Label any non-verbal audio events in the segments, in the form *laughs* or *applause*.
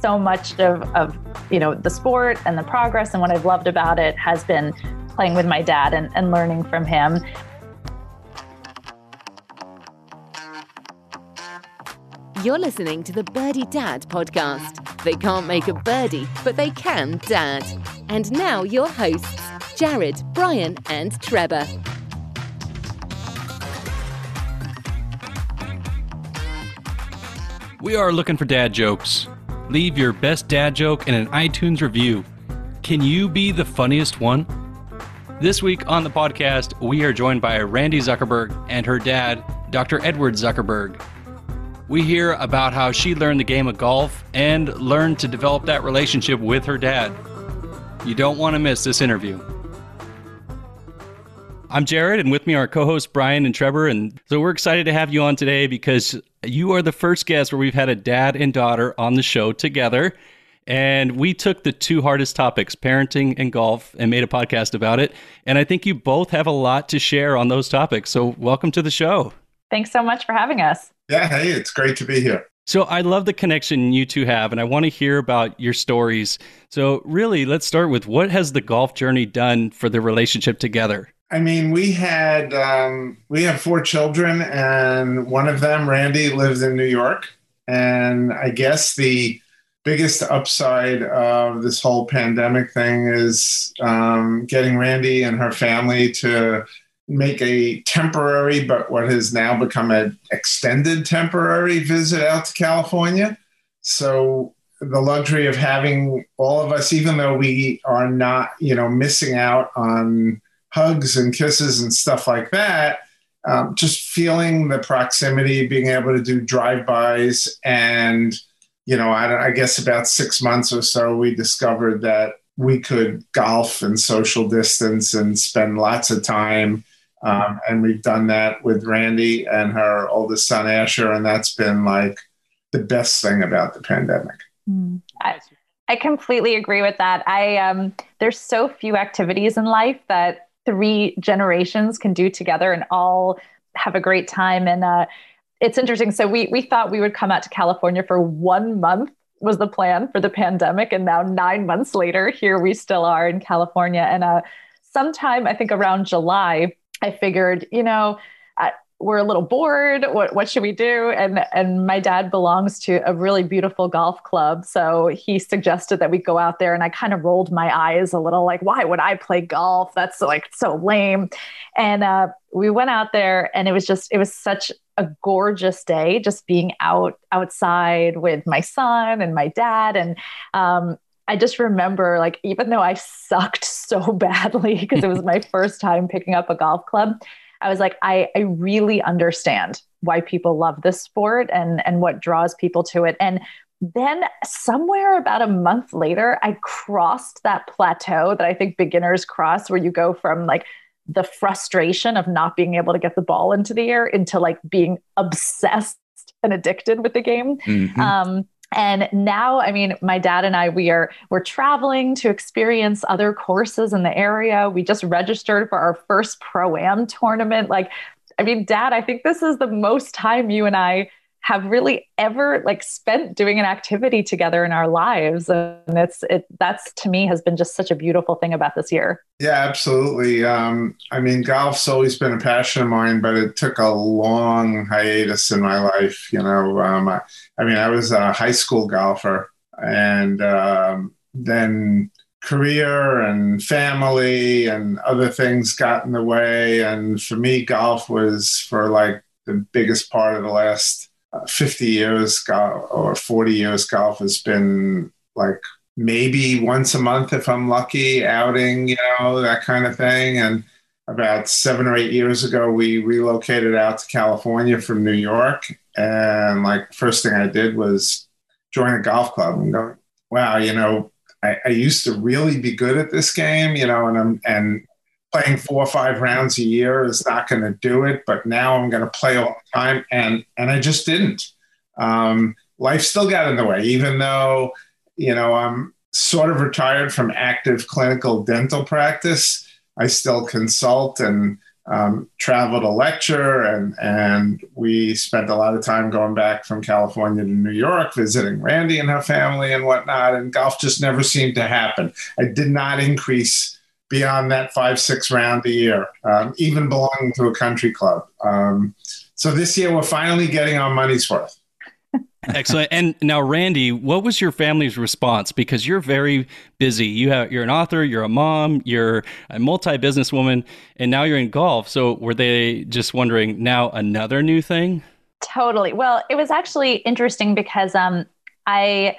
so much of, of you know the sport and the progress and what I've loved about it has been playing with my dad and, and learning from him. You're listening to the Birdie Dad podcast. They can't make a birdie, but they can dad. And now your hosts, Jared, Brian, and Trevor. We are looking for dad jokes. Leave your best dad joke in an iTunes review. Can you be the funniest one? This week on the podcast, we are joined by Randi Zuckerberg and her dad, Dr. Edward Zuckerberg. We hear about how she learned the game of golf and learned to develop that relationship with her dad. You don't want to miss this interview. I'm Jared, and with me are co hosts Brian and Trevor. And so we're excited to have you on today because you are the first guest where we've had a dad and daughter on the show together. And we took the two hardest topics, parenting and golf, and made a podcast about it. And I think you both have a lot to share on those topics. So welcome to the show. Thanks so much for having us. Yeah, hey, it's great to be here. So I love the connection you two have, and I want to hear about your stories. So, really, let's start with what has the golf journey done for the relationship together? I mean, we had um, we have four children, and one of them, Randi, lives in New York. And I guess the biggest upside of this whole pandemic thing is um, getting Randi and her family to make a temporary, but what has now become an extended temporary visit out to California. So the luxury of having all of us, even though we are not, you know, missing out on hugs and kisses and stuff like that, um, just feeling the proximity, being able to do drive-bys, and you know, I, I guess about six months or so, we discovered that we could golf and social distance and spend lots of time um, and we've done that with Randi and her oldest son, Asher. And that's been like the best thing about the pandemic. Mm. I, I completely agree with that. I, um, there's so few activities in life that three generations can do together and all have a great time. And, uh, it's interesting. So we, we thought we would come out to California for one month was the plan for the pandemic. And now nine months later, here we still are in California. And, uh, sometime I think around July, I figured, you know, we're a little bored. What what should we do? And and my dad belongs to a really beautiful golf club, so he suggested that we go out there. And I kind of rolled my eyes a little, like, why would I play golf? That's like so lame. And uh, we went out there, and it was just it was such a gorgeous day, just being out outside with my son and my dad, and um, I just remember, like, even though I sucked *laughs* so badly because it was my *laughs* first time picking up a golf club, I was like, I, I really understand why people love this sport and and what draws people to it. And then somewhere about a month later, I crossed that plateau that I think beginners cross, where you go from like the frustration of not being able to get the ball into the air into like being obsessed and addicted with the game. Mm-hmm. Um, and now i mean my dad and i we are we're traveling to experience other courses in the area. We just registered for our first pro am tournament. Like i mean dad i think this is the most time you and i have really ever like spent doing an activity together in our lives. And it's it that's to me has been just such a beautiful thing about this year. Yeah absolutely. Um, i mean golf's always been a passion of mine but it took a long hiatus in my life you know. Um, I, I, mean i was a high school golfer and um, then career and family and other things got in the way. And for me golf was for like the biggest part of the last 50 years or 40 years golf has been like maybe once a month if I'm lucky, outing, you know, that kind of thing. And about seven or eight years ago, we relocated out to California from New York. And like first thing I did was join a golf club and go, wow, you know, I, I used to really be good at this game, you know, and I'm and playing four or five rounds a year is not going to do it. But now I'm going to play all the time, and and I just didn't. Um, life still got in the way, even though you know I'm sort of retired from active clinical dental practice. I still consult and um, travel to lecture, and and we spent a lot of time going back from California to New York, visiting Randy and her family and whatnot. And golf just never seemed to happen. I did not increase beyond that five six round a year, um, even belonging to a country club. Um, so this year we're finally getting our money's worth. Excellent. And now, Randi, what was your family's response? Because you're very busy. You have you're an author, you're a mom, you're a multi-businesswoman, and now you're in golf. So were they just wondering now another new thing? Totally. Well, it was actually interesting because um, I,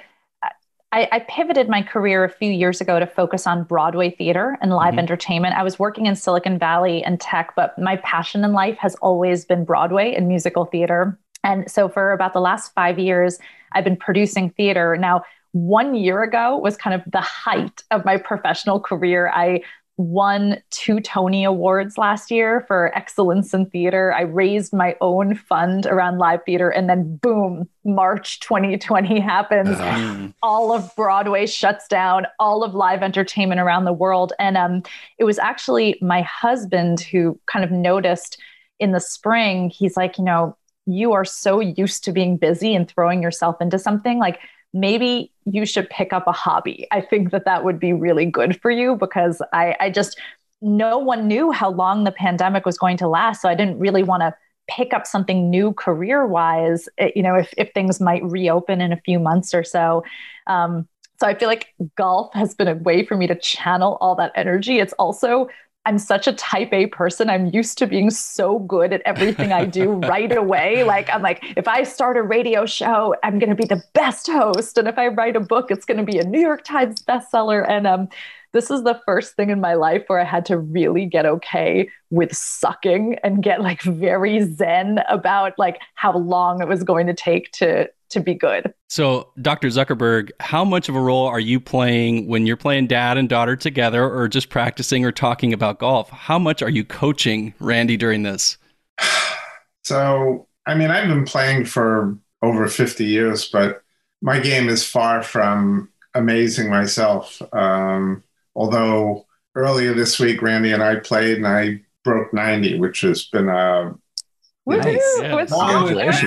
I, I pivoted my career a few years ago to focus on Broadway theater and live mm-hmm. entertainment. I was working in Silicon Valley and tech, but my passion in life has always been Broadway and musical theater. And so for about the last five years, I've been producing theater. Now, one year ago was kind of the height of my professional career. I won two Tony Awards last year for excellence in theater. I raised my own fund around live theater, and then boom, March 2020 happens. Uh-huh. All of Broadway shuts down, all of live entertainment around the world. And um, it was actually my husband who kind of noticed in the spring, he's like, you know, you are so used to being busy and throwing yourself into something like maybe you should pick up a hobby. I think that that would be really good for you because i i just no one knew how long the pandemic was going to last. So i didn't really want to pick up something new career wise eh, you know if, if things might reopen in a few months or so. Um, so i feel like golf has been a way for me to channel all that energy. It's also I'm such a type A person. I'm used to being so good at everything I do *laughs* right away. Like, I'm like, if I start a radio show, I'm going to be the best host. And if I write a book, it's going to be a New York Times bestseller. And um, this is the first thing in my life where I had to really get okay with sucking and get like very zen about like how long it was going to take to to be good. So, Dr. Zuckerberg, how much of a role are you playing when you're playing dad and daughter together or just practicing or talking about golf? How much are you coaching Randi during this? *sighs* So, I mean, I've been playing for over 50 years, but my game is far from amazing myself. Um, although earlier this week, Randi and I played and I broke 90, which has been a Nice. Yeah.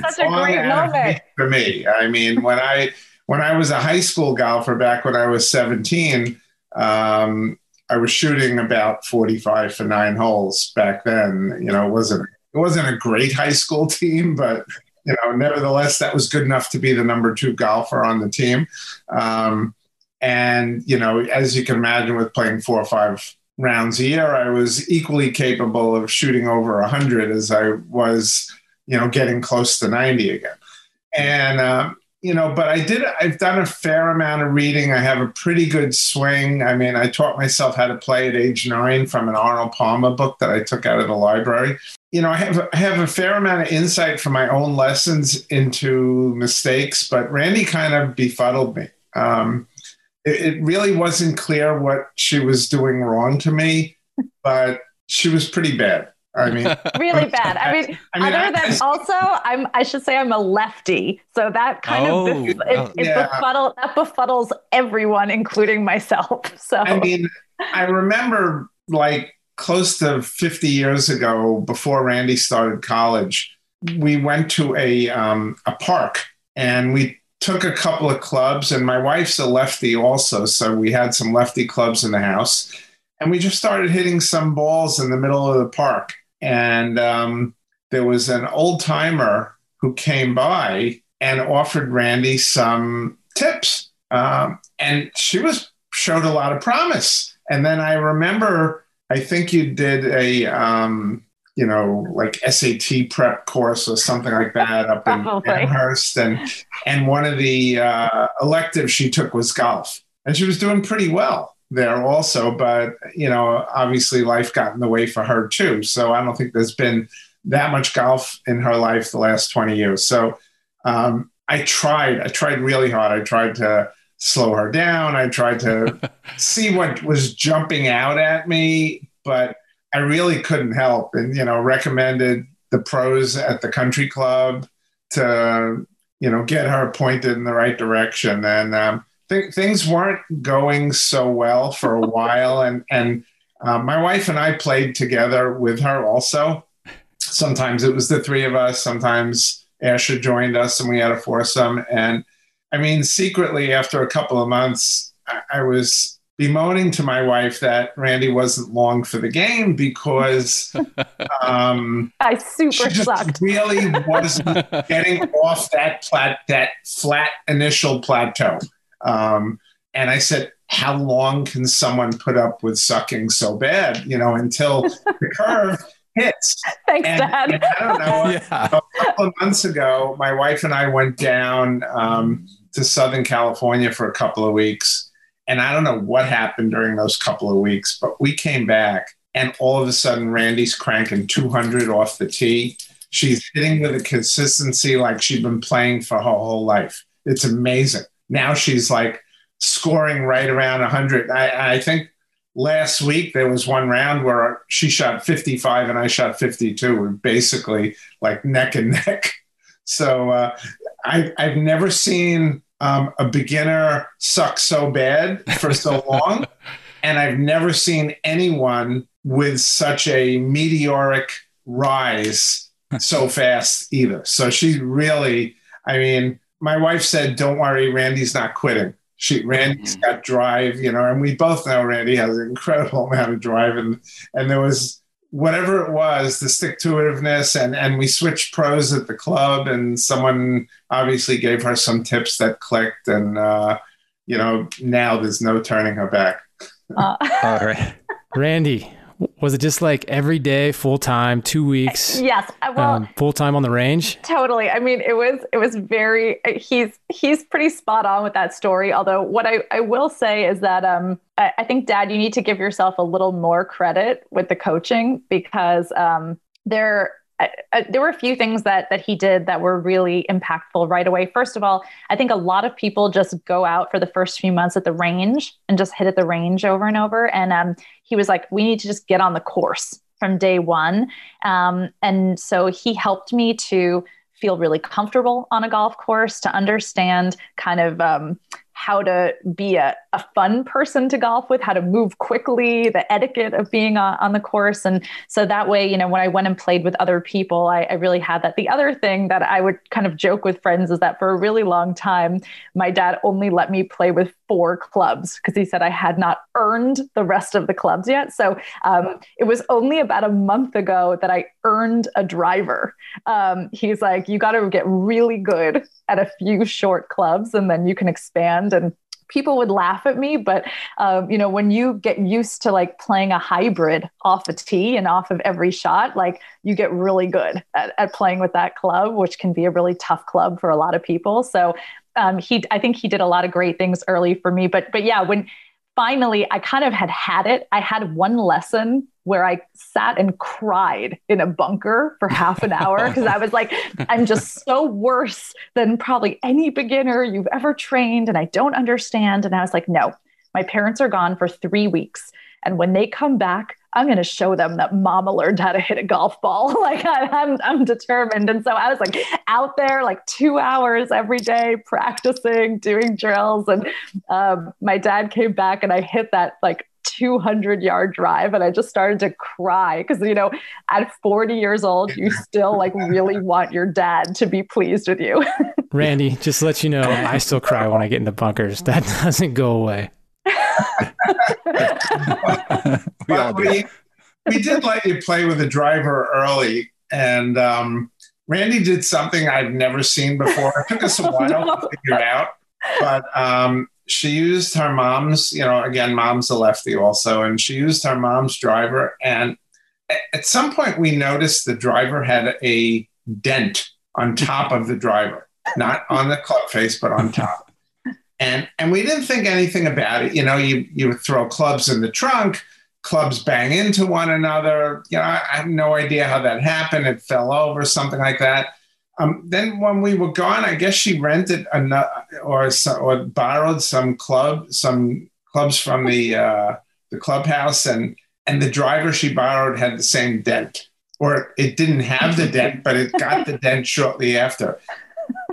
Such a great moment for me. I mean, when I when I was a high school golfer back when I was 17, um, I was shooting about 45 for nine holes back then. You know, it wasn't it wasn't a great high school team, but you know, nevertheless, that was good enough to be the number two golfer on the team. Um, and you know, as you can imagine, with playing four or five rounds a year, I was equally capable of shooting over 100 as I was, you know, getting close to 90 again. And, um, you know, but I did, I've done a fair amount of reading. I have a pretty good swing. I mean, I taught myself how to play at age nine from an Arnold Palmer book that I took out of the library. You know, I have, I have a fair amount of insight from my own lessons into mistakes, but Randi kind of befuddled me. Um, it, it really wasn't clear what she was doing wrong to me, *laughs* but she was pretty bad. I mean, *laughs* really bad. I mean, I mean other I, than also, I'm. I should say I'm a lefty, so that kind oh, of it, it yeah. befuddle, that befuddles everyone, including myself. *laughs* So I mean, I remember like close to 50 years ago, before Randi started college, we went to a um, a park and we took a couple of clubs, and my wife's a lefty also, so we had some lefty clubs in the house, and we just started hitting some balls in the middle of the park. And um, there was an old timer who came by and offered Randi some tips, um, and she was showed a lot of promise. And then I remember, I think you did a um, you know, like SAT prep course or something like that up in *laughs* Amherst. And, and one of the uh, electives she took was golf. And she was doing pretty well there also. But, you know, obviously life got in the way for her too. So I don't think there's been that much golf in her life the last 20 years. So um, I tried, I tried really hard. I tried to slow her down. I tried to *laughs* see what was jumping out at me. But I really couldn't help, and you know, recommended the pros at the country club to you know get her pointed in the right direction. And um, th- things weren't going so well for a while, and and uh, my wife and I played together with her also. Sometimes it was the three of us. Sometimes Asher joined us and we had a foursome. And I mean, secretly, after a couple of months, I, I was bemoaning to my wife that Randi wasn't long for the game because *laughs* um, I super she sucked. really wasn't *laughs* getting off that plat that flat initial plateau. Um, and I said, "How long can someone put up with sucking so bad? You know, until the curve *laughs* hits." Thanks, And, Dad. and I don't know. Yeah. A couple of months ago, my wife and I went down um, to Southern California for a couple of weeks. And I don't know what happened during those couple of weeks, but we came back and all of a sudden Randi's cranking 200 off the tee. She's hitting with a consistency like she'd been playing for her whole life. It's amazing. Now she's like scoring right around 100. I, I think last week there was one round where she shot 55 and I shot 52. We're basically like neck and neck. *laughs* So uh, I, I've never seen um, a beginner suck so bad for so *laughs* long. and I've never seen anyone with such a meteoric rise so *laughs* fast either. So she really, I mean, my wife said, "Don't worry, Randi's not quitting." She Randi's got drive, you know, and we both know Randi has an incredible amount of drive, and and there was whatever it was, the stick to itiveness, and and we switched pros at the club, and someone obviously gave her some tips that clicked, and uh, you know, now there's no turning her back. Uh, *laughs* All right. Randi, was it just like every day, full time, two weeks, yes. Well, um, full time on the range? Totally. I mean, it was it was very he's he's pretty spot on with that story. Although what I, I will say is that um I, I think Dad, you need to give yourself a little more credit with the coaching because um there I, I, there were a few things that that he did that were really impactful right away. First of all, I think a lot of people just go out for the first few months at the range and just hit at the range over and over. And um, he was like, "We need to just get on the course from day one." Um, and so he helped me to feel really comfortable on a golf course, to understand kind of um, how to be a, a fun person to golf with, how to move quickly, the etiquette of being on, on the course. And so that way, you know, when I went and played with other people, I, I really had that. The other thing that I would kind of joke with friends is that for a really long time, my dad only let me play with four clubs because he said I had not earned the rest of the clubs yet. So um, it was only about a month ago that I earned a driver. Um, he's like, you got to get really good at a few short clubs and then you can expand. And people would laugh at me, but um, you know, when you get used to like playing a hybrid off a tee and off of every shot, like you get really good at, at playing with that club, which can be a really tough club for a lot of people. So um, he, I think he did a lot of great things early for me. But but yeah, when finally I kind of had had it, I had one lesson where I sat and cried in a bunker for half an hour *laughs* because I was like, I'm just so worse than probably any beginner you've ever trained, and I don't understand. And I was like, no, my parents are gone for three weeks. And when they come back, I'm going to show them that mama learned how to hit a golf ball. *laughs* like I, I'm, I'm determined. And so I was like out there like two hours every day practicing, doing drills. And um, my dad came back and I hit that like 200 yard drive and I just started to cry because you know at 40 years old you *laughs* still like really want your dad to be pleased with you. *laughs* Randi, just to let you know, I still cry when I get into bunkers. That doesn't go away. *laughs* we all do. we, we did let you play with a driver early, and um, Randi did something I've never seen before. It took us a *laughs* while to figure out, but um, she used her mom's, you know, again, mom's a lefty also, and she used her mom's driver. And at some point, we noticed the driver had a dent on top of the driver, not on the club face, but on top. And and we didn't think anything about it. You know, you you would throw clubs in the trunk, clubs bang into one another. You know, I, I have no idea how that happened. It fell over, something like that. Um, then when we were gone, I guess she rented another or or borrowed some club, some clubs from the uh, the clubhouse, and and the driver she borrowed had the same dent, or it didn't have the dent, but it got the dent shortly after.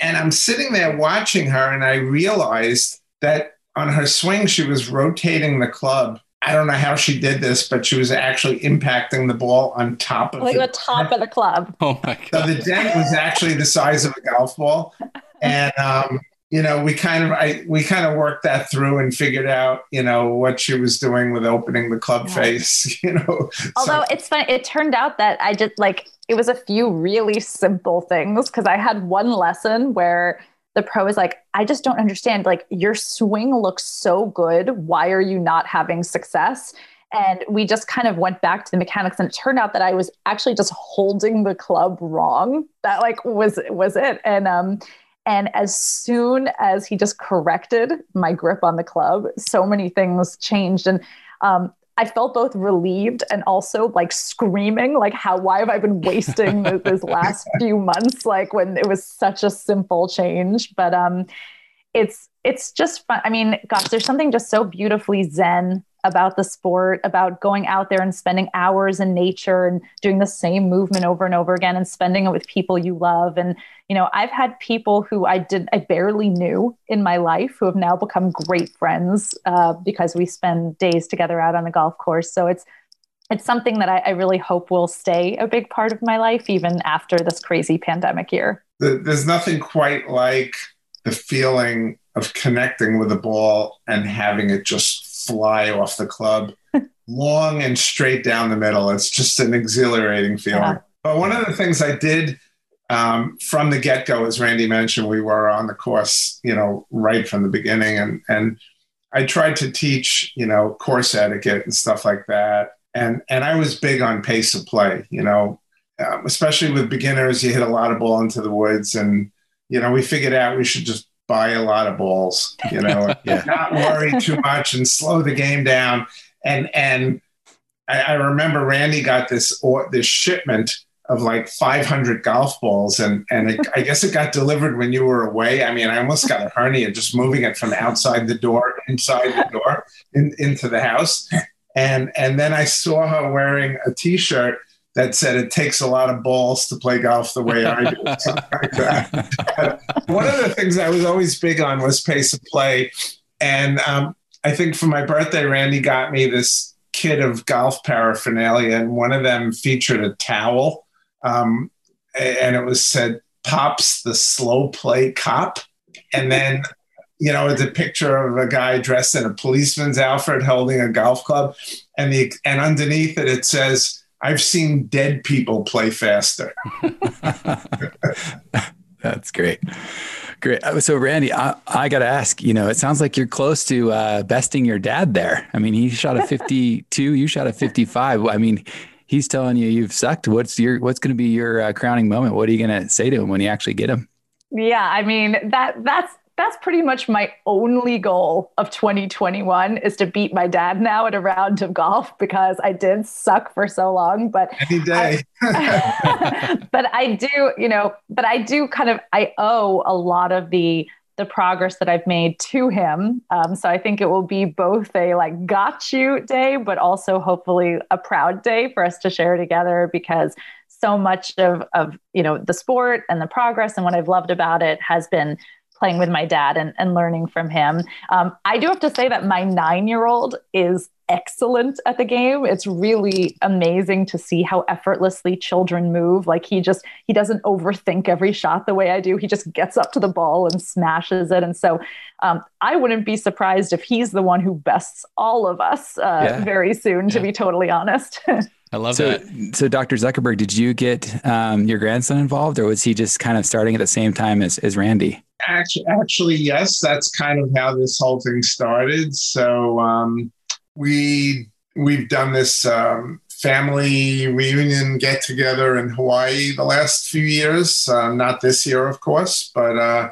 And I'm sitting there watching her, and I realized that on her swing, she was rotating the club I don't know how she did this, but she was actually impacting the ball on top of like the, the top of the club. Oh my god! so the dent was actually the size of a golf ball, and um, you know we kind of I we kind of worked that through and figured out you know what she was doing with opening the club Yeah. face. *laughs* You know, Although it's funny, it turned out that I just like it was a few really simple things because I had one lesson where the pro was like, I just don't understand. Like, your swing looks so good. Why are you not having success? And we just kind of went back to the mechanics, and it turned out that I was actually just holding the club wrong. That like was was it. And um, and as soon as he just corrected my grip on the club, so many things changed. And um, I felt both relieved and also like screaming, like, how, why have I been wasting *laughs* this, last few months? Like when it was such a simple change. But um, it's, it's just fun. I mean, gosh, there's something just so beautifully Zen about the sport, about going out there and spending hours in nature and doing the same movement over and over again and spending it with people you love. And, you know, I've had people who I did, I barely knew in my life who have now become great friends uh, because we spend days together out on the golf course. So it's, it's something that I, I really hope will stay a big part of my life even after this crazy pandemic year. there's nothing quite like the feeling of connecting with a ball and having it just fly off the club *laughs* long and straight down the middle. It's just an exhilarating feeling. Yeah. But one of the things I did um, from the get go, as Randy mentioned, we were on the course, you know, right from the beginning, and and I tried to teach, you know, course etiquette and stuff like that. And and I was big on pace of play, you know, um, especially with beginners. You hit a lot of ball into the woods, and you know, we figured out we should just buy a lot of balls, you know, *laughs* Yeah. not worry too much and slow the game down. And and I, I remember Randy got this or this shipment of like 500 golf balls, and and it, I guess it got delivered when you were away. I mean, I almost got a hernia just moving it from outside the door inside the door in, into the house. And and then I saw her wearing a T-shirt that said it takes a lot of balls to play golf the way I do, *laughs* like that. One of the things I was always big on was pace of play, and um, I think for my birthday, Randy got me this kit of golf paraphernalia, and one of them featured a towel, um, and it was said "Pops the slow play cop," and then. You know, it's a picture of a guy dressed in a policeman's outfit holding a golf club, and the and underneath it it says, "I've seen dead people play faster." *laughs* That's great. Great. Uh, So, Randi, I, I got to ask, you know, it sounds like you're close to uh, besting your dad there. I mean, he shot a 52, you shot a 55. I mean, he's telling you you've sucked. What's your, what's going to be your uh, crowning moment? What are you going to say to him when you actually get him? Yeah, I mean that that's that's pretty much my only goal of 2021 is to beat my dad now at a round of golf because I did suck for so long, but Any day. *laughs* *laughs* but I do, you know, but I do kind of I owe a lot of the the progress that I've made to him. Um, so I think it will be both a like got you day, but also hopefully a proud day for us to share together because so much of of you know the sport and the progress and what I've loved about it has been playing with my dad and, and learning from him. Um, I do have to say that my nine year old is excellent at the game. It's really amazing to see how effortlessly children move. Like he just, he doesn't overthink every shot the way I do. He just gets up to the ball and smashes it. And so um, I wouldn't be surprised if he's the one who bests all of us uh, Yeah. very soon, to Yeah. be totally honest. *laughs* I love So, that. so Dr. Zuckerberg, did you get um, your grandson involved or was he just kind of starting at the same time as, as Randi? Actually, actually, yes, that's kind of how this whole thing started. So um, we we've done this um, family reunion get together in Hawaii the last few years. Uh, not this year, of course, but uh,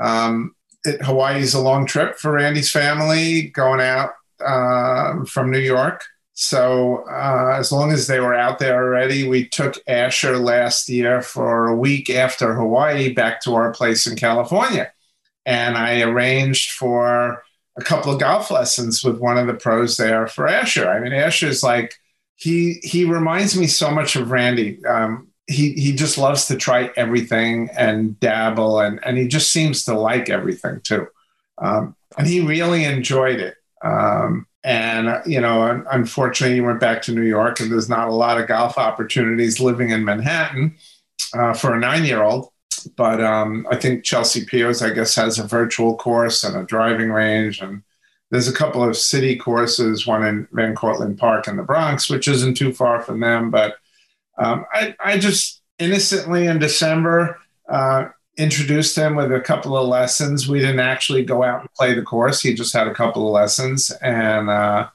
um, it, Hawaii is a long trip for Randi's family going out uh, from New York. So uh, as long as they were out there already, we took Asher last year for a week after Hawaii back to our place in California, and I arranged for a couple of golf lessons with one of the pros there for Asher. I mean, Asher's like he he reminds me so much of Randi. Um, he he just loves to try everything and dabble, and and he just seems to like everything too. Um, and he really enjoyed it. Um, and you know, unfortunately, he went back to New York, and there's not a lot of golf opportunities living in Manhattan uh, for a nine-year-old. But um, I think Chelsea Piers, I guess, has a virtual course and a driving range, and there's a couple of city courses, one in Van Cortlandt Park in the Bronx, which isn't too far from them. But um, I, I just innocently in December uh, introduced him with a couple of lessons. We didn't actually go out and play the course. He just had a couple of lessons. And uh,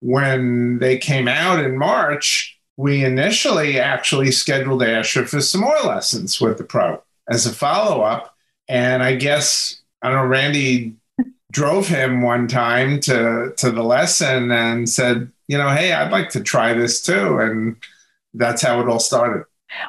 when they came out in March, we initially actually scheduled Asher for some more lessons with the pro as a follow up. And I guess, I don't know, Randi drove him one time to, to the lesson and said, you know, hey, I'd like to try this too. And that's how it all started.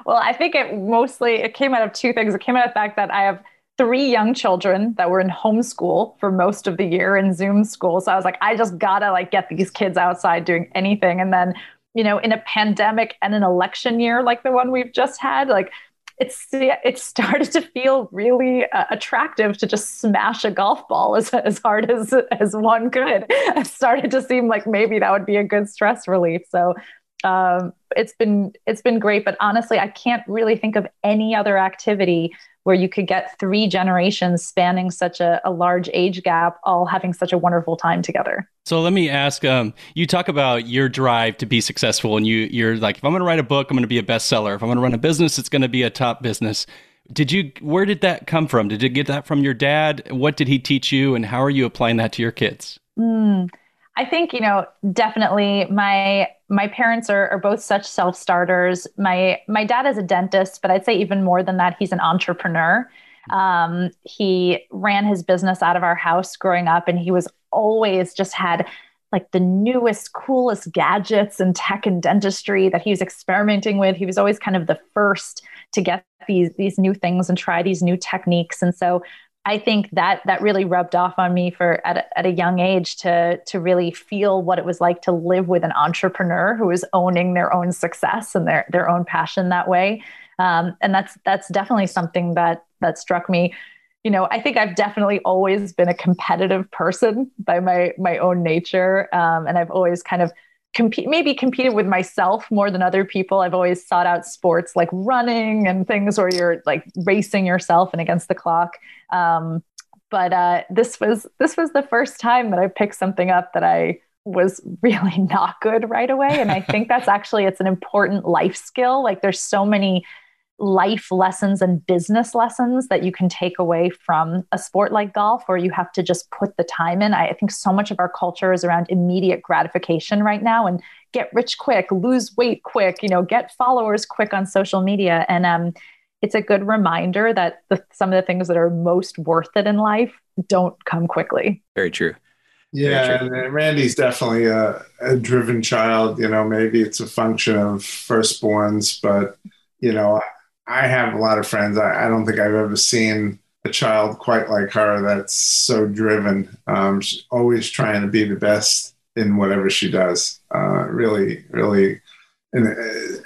Well, I think it mostly it came out of two things. It came out of the fact that I have three young children that were in homeschool for most of the year in Zoom school. So I was like, I just gotta like get these kids outside doing anything. And then, you know, in a pandemic and an election year like the one we've just had, like it's it started to feel really uh, attractive to just smash a golf ball as, as hard as as one could. It started to seem like maybe that would be a good stress relief. So um, it's been it's been great but honestly i can't really think of any other activity where you could get three generations spanning such a, a large age gap all having such a wonderful time together. So let me ask um, you talk about your drive to be successful and you you're like if i'm going to write a book i'm going to be a bestseller. If i'm going to run a business it's going to be a top business. Did you where did that come from? Did you get that from your dad? What did he teach you and how are you applying that to your kids? Mm. I think you know definitely my my parents are, are both such self starters. My my dad is a dentist, but I'd say even more than that, he's an entrepreneur. Um, he ran his business out of our house growing up, and he was always just had like the newest, coolest gadgets and tech and dentistry that he was experimenting with. He was always kind of the first to get these these new things and try these new techniques. And so I think that that really rubbed off on me for at a, at a young age to to really feel what it was like to live with an entrepreneur who is owning their own success and their their own passion that way. Um, and that's that's definitely something that that struck me. You know, I think I've definitely always been a competitive person by my my own nature, um, and I've always kind of compete maybe competed with myself more than other people. I've always sought out sports like running and things where you're like racing yourself and against the clock. Um, but uh, this was this was the first time that i picked something up that i was *laughs* really not good right away. And i think that's *laughs* actually it's an important life skill. Like there's so many life lessons and business lessons that you can take away from a sport like golf where you have to just put the time in. I think so much of our culture is around immediate gratification right now and get rich quick, lose weight quick, you know, get followers quick on social media. And um, it's a good reminder that the, some of the things that are most worth it in life don't come quickly. Very true. Yeah, and Randi's definitely a, a driven child. You know, maybe it's a function of firstborns, but you know, I have a lot of friends. I, I, don't think I've ever seen a child quite like her that's so driven. Um, she's always trying to be the best in whatever she does. Uh, really, really, and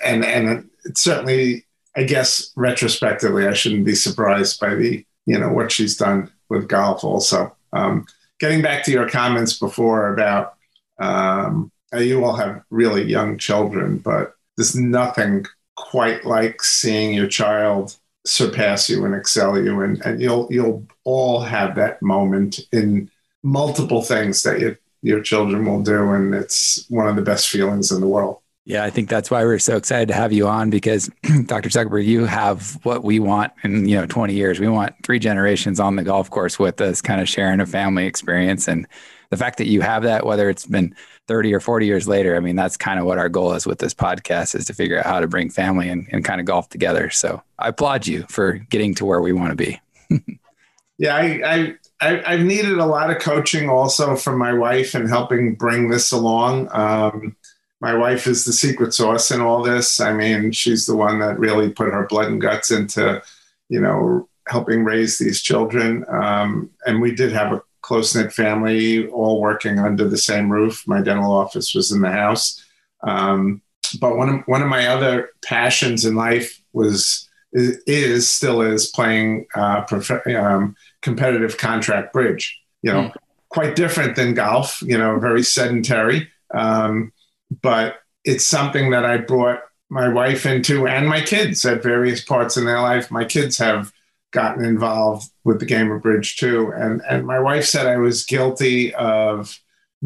and and certainly, I guess retrospectively, I shouldn't be surprised by the you know what she's done with golf. Also, um, getting back to your comments before about um, you all have really young children, but there's nothing quite like seeing your child surpass you and excel you and, and you'll you'll all have that moment in multiple things that your your children will do and it's one of the best feelings in the world yeah, I think that's why we're so excited to have you on because *clears throat* Dr. Zuckerberg, you have what we want in, you know, 20 years. We want three generations on the golf course with us, kind of sharing a family experience. And the fact that you have that, whether it's been 30 or 40 years later, I mean, that's kind of what our goal is with this podcast is to figure out how to bring family and, and kind of golf together. So I applaud you for getting to where we want to be. *laughs* yeah, I, I, I, have needed a lot of coaching also from my wife and helping bring this along. Um, my wife is the secret sauce in all this. I mean, she's the one that really put her blood and guts into, you know, helping raise these children. Um, and we did have a close knit family, all working under the same roof. My dental office was in the house. Um, but one of one of my other passions in life was is, is still is playing uh, prof- um, competitive contract bridge. You know, mm. quite different than golf, you know, very sedentary. Um, but it's something that I brought my wife into and my kids at various parts in their life. My kids have gotten involved with the game of bridge too. And, and my wife said I was guilty of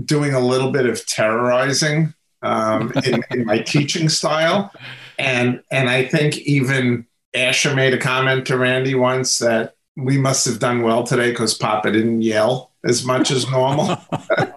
doing a little bit of terrorizing um, *laughs* in, in my teaching style. And, and I think even Asher made a comment to Randi once that we must have done well today because Papa didn't yell as much as normal. *laughs* *laughs* uh,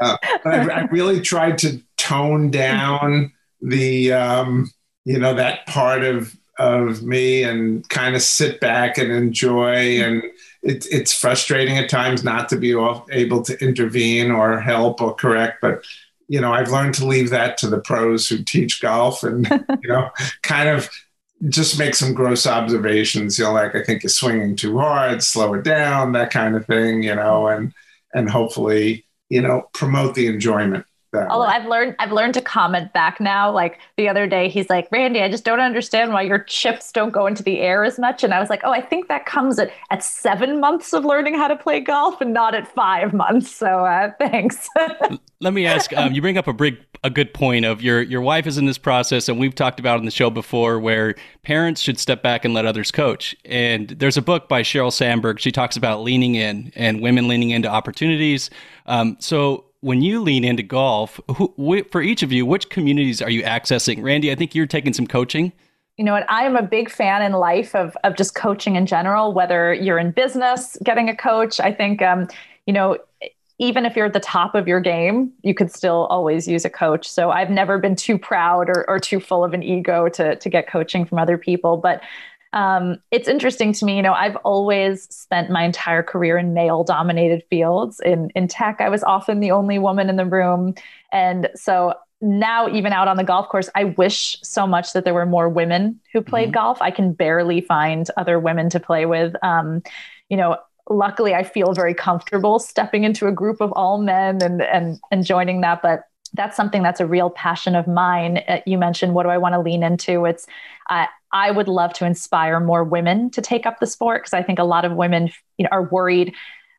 I, I, really tried to tone down the, um, you know, that part of of me and kind of sit back and enjoy. Mm-hmm. And it, it's frustrating at times not to be able to intervene or help or correct, but you know, I've learned to leave that to the pros who teach golf and, *laughs* you know, kind of just make some gross observations, you know, like I think you're swinging too hard, slow it down, that kind of thing, you know, mm-hmm. and and hopefully, you know, promote the enjoyment. Although way. I've learned I've learned to comment back now. Like the other day, he's like, Randi, I just don't understand why your chips don't go into the air as much. And I was like, oh, I think that comes at, at seven months of learning how to play golf and not at five months. So uh, *laughs* thanks. Let me ask, um, you bring up a big a good point of your your wife is in this process and we've talked about in the show before where parents should step back and let others coach and there's a book by sheryl sandberg she talks about leaning in and women leaning into opportunities um, so when you lean into golf who, wh- for each of you which communities are you accessing randi i think you're taking some coaching you know what i am a big fan in life of, of just coaching in general whether you're in business getting a coach i think um, you know even if you're at the top of your game, you could still always use a coach. So I've never been too proud or, or too full of an ego to, to get coaching from other people. But um, it's interesting to me, you know, I've always spent my entire career in male dominated fields. In, in tech, I was often the only woman in the room. And so now, even out on the golf course, I wish so much that there were more women who played mm-hmm. golf. I can barely find other women to play with. Um, you know, luckily I feel very comfortable stepping into a group of all men and and and joining that. But that's something that's a real passion of mine. Uh, you mentioned what do I want to lean into? It's uh, I would love to inspire more women to take up the sport because I think a lot of women you know, are worried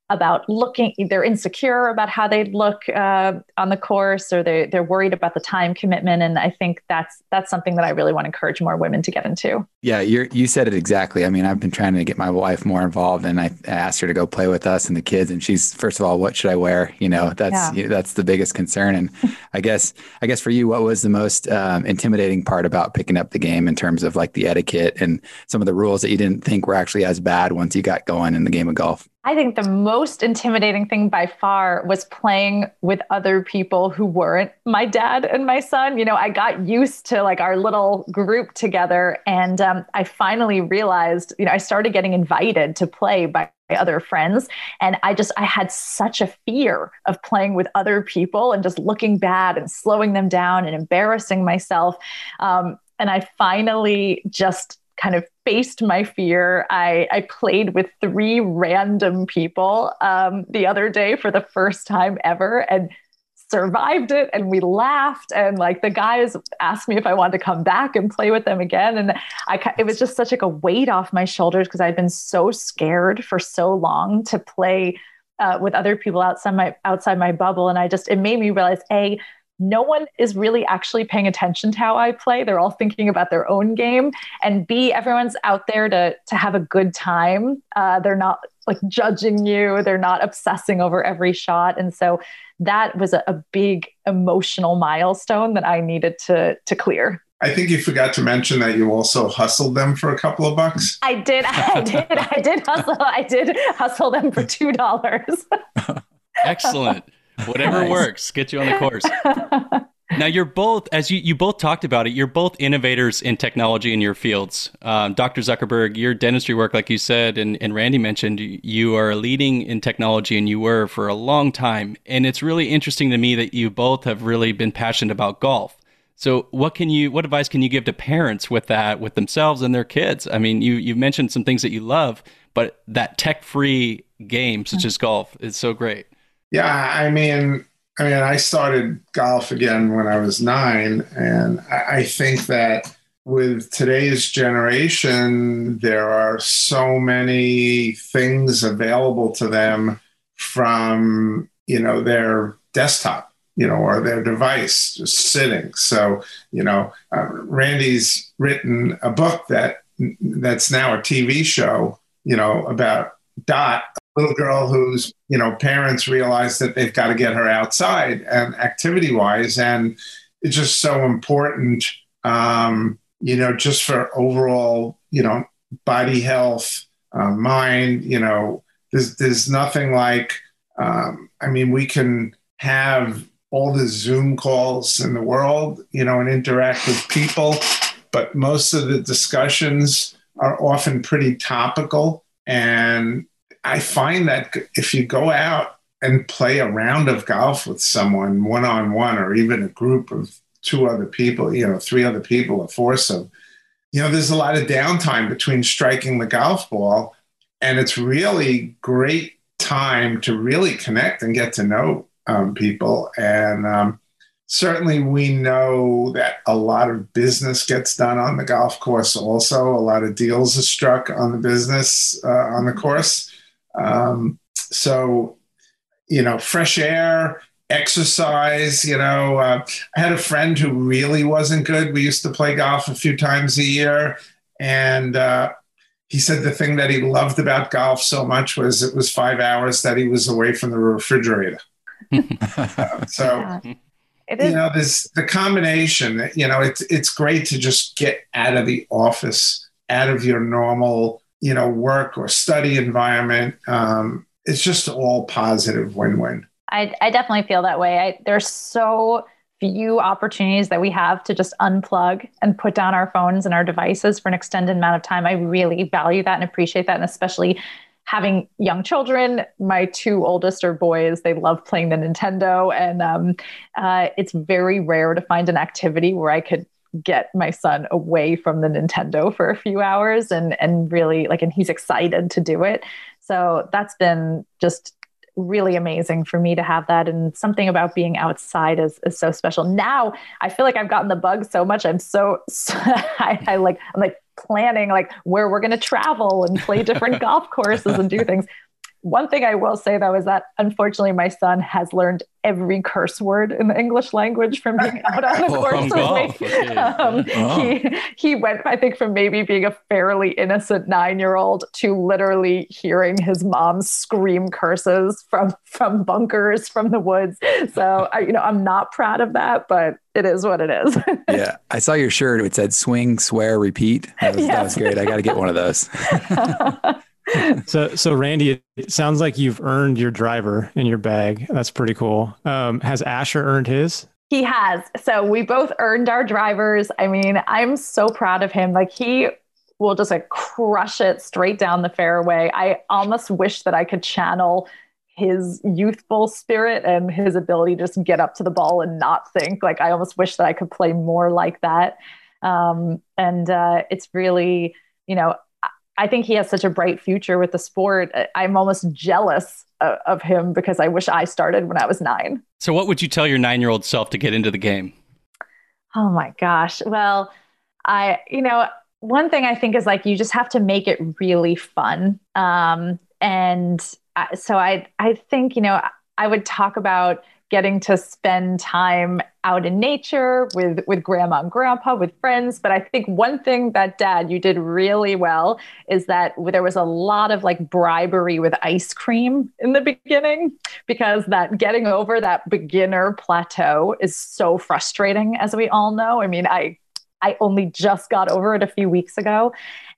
about looking they're insecure about how they look uh, on the course or they, they're worried about the time commitment. And i think that's that's something that i really want to encourage more women to get into. Yeah you you said it exactly. I mean i've been trying to get my wife more involved and i asked her to go play with us and the kids and she's first of all what should i wear? You know that's yeah. that's the biggest concern. And *laughs* i guess i guess for you what was the most um, intimidating part about picking up the game in terms of like the etiquette and some of the rules that you didn't think were actually as bad once you got going in the game of golf I think the most intimidating thing by far was playing with other people who weren't my dad and my son. You know, I got used to like our little group together, and um, I finally realized, you know, I started getting invited to play by other friends and i just i had such a fear of playing with other people and just looking bad and slowing them down and embarrassing myself um, and i finally just kind of faced my fear. I, I played with three random people um, the other day for the first time ever and survived it. And we laughed. And like the guys asked me if I wanted to come back and play with them again. And I, it was just such like a weight off my shoulders because I'd been so scared for so long to play uh, with other people outside my outside my bubble. And I just it made me realize a no one is really actually paying attention to how I play. They're all thinking about their own game. And B, everyone's out there to to have a good time. Uh, they're not like judging you. They're not obsessing over every shot. And so that was a, a big emotional milestone that I needed to to clear. I think you forgot to mention that you also hustled them for a couple of bucks. I did. *laughs* I did. I did hustle. I did hustle them for two dollars. *laughs* Excellent. Whatever nice. works, get you on the course. *laughs* now you're both, as you, you both talked about it, you're both innovators in technology in your fields. Um, Dr. Zuckerberg, your dentistry work, like you said, and, and Randy mentioned, you are leading in technology and you were for a long time. And it's really interesting to me that you both have really been passionate about golf. So what can you what advice can you give to parents with that with themselves and their kids? I mean, you you mentioned some things that you love, but that tech-free game such as golf is so great. Yeah, I mean, I mean, I started golf again when I was nine, and I think that with today's generation, there are so many things available to them from you know their desktop you know or their device just sitting. So you know uh, randi's written a book that that's now a tv show you know about dot little girl whose you know parents realize that they've got to get her outside and activity wise and it's just so important um, you know just for overall you know body health uh, mind you know there's there's nothing like um, i mean we can have all the zoom calls in the world you know and interact with people but most of the discussions are often pretty topical and i find that if you go out and play a round of golf with someone one on one or even a group of two other people you know three other people a foursome you know there's a lot of downtime between striking the golf ball and it's really great time to really connect and get to know um, people. And um, certainly we know that a lot of business gets done on the golf course also. A lot of deals are struck on the business uh, on the course um, so you know fresh air exercise you know uh, i had a friend who really wasn't good we used to play golf a few times a year and uh, he said the thing that he loved about golf so much was it was five hours that he was away from the refrigerator. *laughs* so, yeah. you know, there's the combination. You know, it's it's great to just get out of the office, out of your normal, you know, work or study environment. Um, it's just all positive win-win. I, I definitely feel that way. I, there's so few opportunities that we have to just unplug and put down our phones and our devices for an extended amount of time. I really value that and appreciate that. And especially having young children, my two oldest are boys. They love playing the Nintendo. And um, uh, it's very rare to find an activity where I could get my son away from the Nintendo for a few hours and and really like and he's excited to do it. So that's been just really amazing for me to have that. And something about being outside is, is so special. Now i feel like i've gotten the bug so much. I'm so, *laughs* so I, I like i'm like planning like where we're going to travel and play different *laughs* golf courses and do things one thing I will say though is that unfortunately my son has learned every curse word in the English language from being *laughs* out on the oh, course with me. Okay. *laughs* Um, oh. He he went, I think, from maybe being a fairly innocent nine year old to literally hearing his mom scream curses from from bunkers from the woods. So I, you know, I'm not proud of that, but it is what it is. *laughs* yeah, I saw your shirt. It said "swing, swear, repeat." That was, yes. that was great. I got to get one of those so so Randi, it sounds like you've earned your driver in your bag. That's pretty cool. Um, has Asher earned his? He has. So we both earned our drivers. I mean, I'm so proud of him. Like he will just like crush it straight down the fairway. I almost wish that I could channel his youthful spirit and his ability to just get up to the ball and not think. Like I almost wish that I could play more like that. Um, and uh, it's really, you know, I think he has such a bright future with the sport. I'm almost jealous of him because I wish I started when I was nine. So, what would you tell your nine year old self to get into the game? Oh my gosh. Well, I, you know, one thing I think is like you just have to make it really fun. Um, and I, so I, I think, you know, I would talk about getting to spend time out in nature with with grandma and grandpa with friends but i think one thing that dad you did really well is that there was a lot of like bribery with ice cream in the beginning because that getting over that beginner plateau is so frustrating as we all know i mean i I only just got over it a few weeks ago.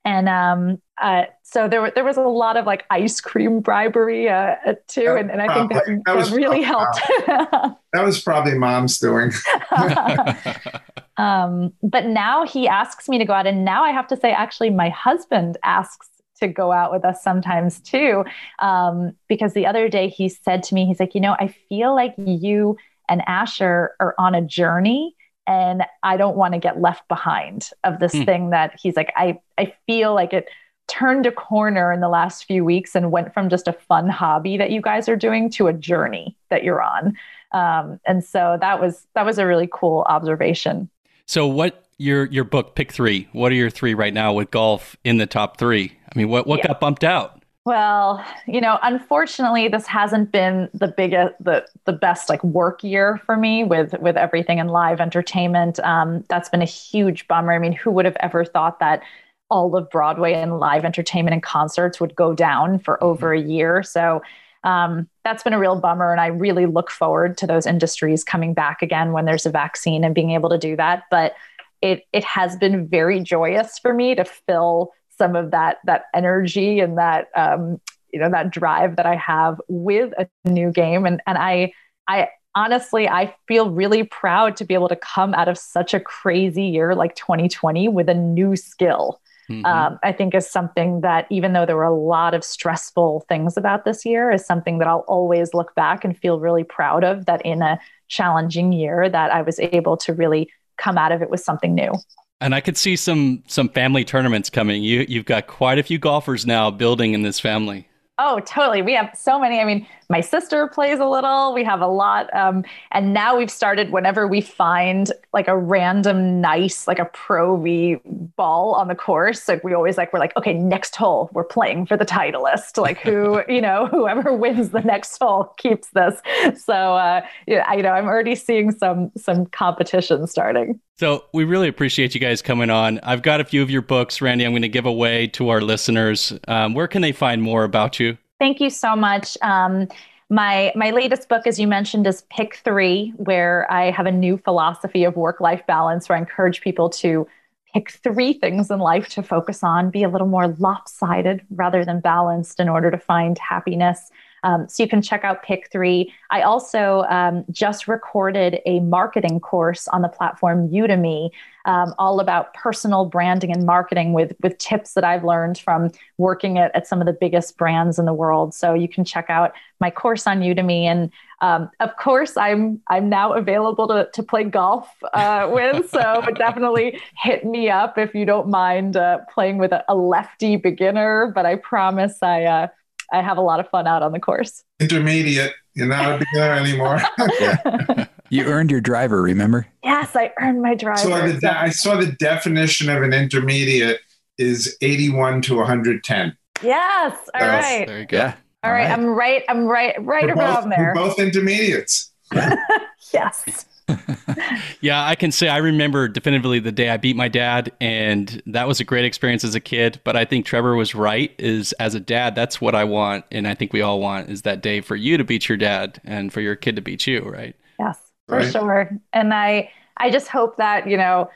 And um, uh, so there, there was a lot of like ice cream *laughs* bribery uh, too, and, and I think that, that, that really helped. *laughs* that was probably mom's doing. *laughs* um, but now he asks me to go out, and now I have to say, actually, my husband asks to go out with us sometimes too, um, because the other day he said to me, he's like, you know, I feel like you and Asher are on a journey and I don't want to get left behind of this mm. thing that he's like, I, I feel like it turned a corner in the last few weeks and went from just a fun hobby that you guys are doing to a journey that you're on. Um, and so that was that was a really cool observation. So what your your book pick three? What are your three right now with golf in the top three? I mean, what what yeah. got bumped out? Well, you know, unfortunately, this hasn't been the biggest, the the best like work year for me with with everything in live entertainment. Um, that's been a huge bummer. I mean, who would have ever thought that all of Broadway and live entertainment and concerts would go down for mm-hmm. over a year? So um, that's been a real bummer, and I really look forward to those industries coming back again when there's a vaccine and being able to do that. But it it has been very joyous for me to fill some of that that energy and that um, you know that drive that I have with a new game. And and I I honestly I feel really proud to be able to come out of such a crazy year like 2020 with a new skill. Mm-hmm. Um, I think is something that even though there were a lot of stressful things about this year, is something that I'll always look back and feel really proud of. That in a challenging year, that I was able to really come out of it with something new. And I could see some some family tournaments coming. You you've got quite a few golfers now building in this family. Oh, totally. We have so many. I mean, my sister plays a little. We have a lot. Um, and now we've started whenever we find like a random nice, like a pro V ball on the course. Like we always like, we're like, okay, next hole, we're playing for the titleist. Like who, *laughs* you know, whoever wins the next hole keeps this. So, uh, yeah, I, you know, I'm already seeing some, some competition starting. So we really appreciate you guys coming on. I've got a few of your books, Randi. I'm going to give away to our listeners. Um, where can they find more about you? Thank you so much. Um, my my latest book, as you mentioned, is Pick Three, where I have a new philosophy of work life balance, where I encourage people to pick three things in life to focus on, be a little more lopsided rather than balanced in order to find happiness. Um, so you can check out Pick Three. I also um, just recorded a marketing course on the platform Udemy, um, all about personal branding and marketing with with tips that I've learned from working at, at some of the biggest brands in the world. So you can check out my course on Udemy, and um, of course, I'm I'm now available to to play golf uh, with. So definitely hit me up if you don't mind uh, playing with a, a, lefty beginner. But I promise I. Uh, I have a lot of fun out on the course. Intermediate. You're not a beginner anymore. *laughs* You earned your driver, remember? Yes, I earned my driver. So the de- I saw the definition of an intermediate is 81 to 110. Yes. All so, right. There you go. Yeah. All, All right. right. I'm right. I'm right. Right we're around both, there. both intermediates. *laughs* yes. Yeah, I can say I remember definitively the day I beat my dad, and that was a great experience as a kid. But I think Trevor was right. Is as a dad, that's what I want, and I think we all want is that day for you to beat your dad and for your kid to beat you, right? Yes, for right? sure. And I, I just hope that you know,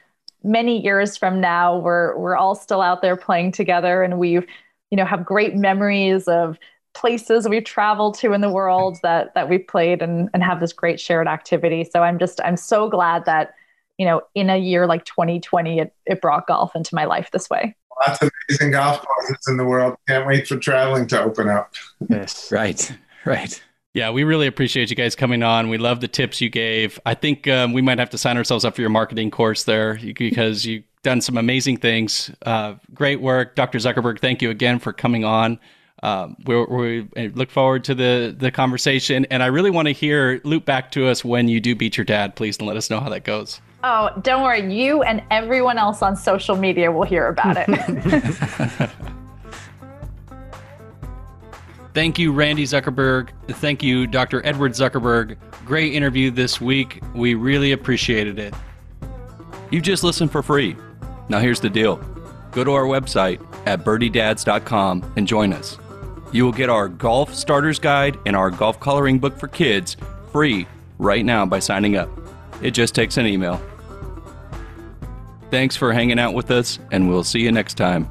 many years from now, we're we're all still out there playing together, and we've, you know, have great memories of places we've traveled to in the world that that we played and and have this great shared activity. So I'm just I'm so glad that you know in a year like 2020 it, it brought golf into my life this way. Lots of amazing golf courses in the world. Can't wait for traveling to open up. Yes, *laughs* right, right. Yeah, we really appreciate you guys coming on. We love the tips you gave. I think um, we might have to sign ourselves up for your marketing course there because you've done some amazing things. Uh, great work, Dr. Zuckerberg. Thank you again for coming on. Um, we, we look forward to the the conversation, and I really want to hear loop back to us when you do beat your dad, please, and let us know how that goes. Oh, don't worry, you and everyone else on social media will hear about it. *laughs* Thank you, Randi Zuckerberg. Thank you, Dr. Edward Zuckerberg. Great interview this week. We really appreciated it. You just listened for free. Now here's the deal go to our website at birdiedads.com and join us. You will get our golf starters guide and our golf coloring book for kids free right now by signing up. It just takes an email. Thanks for hanging out with us, and we'll see you next time.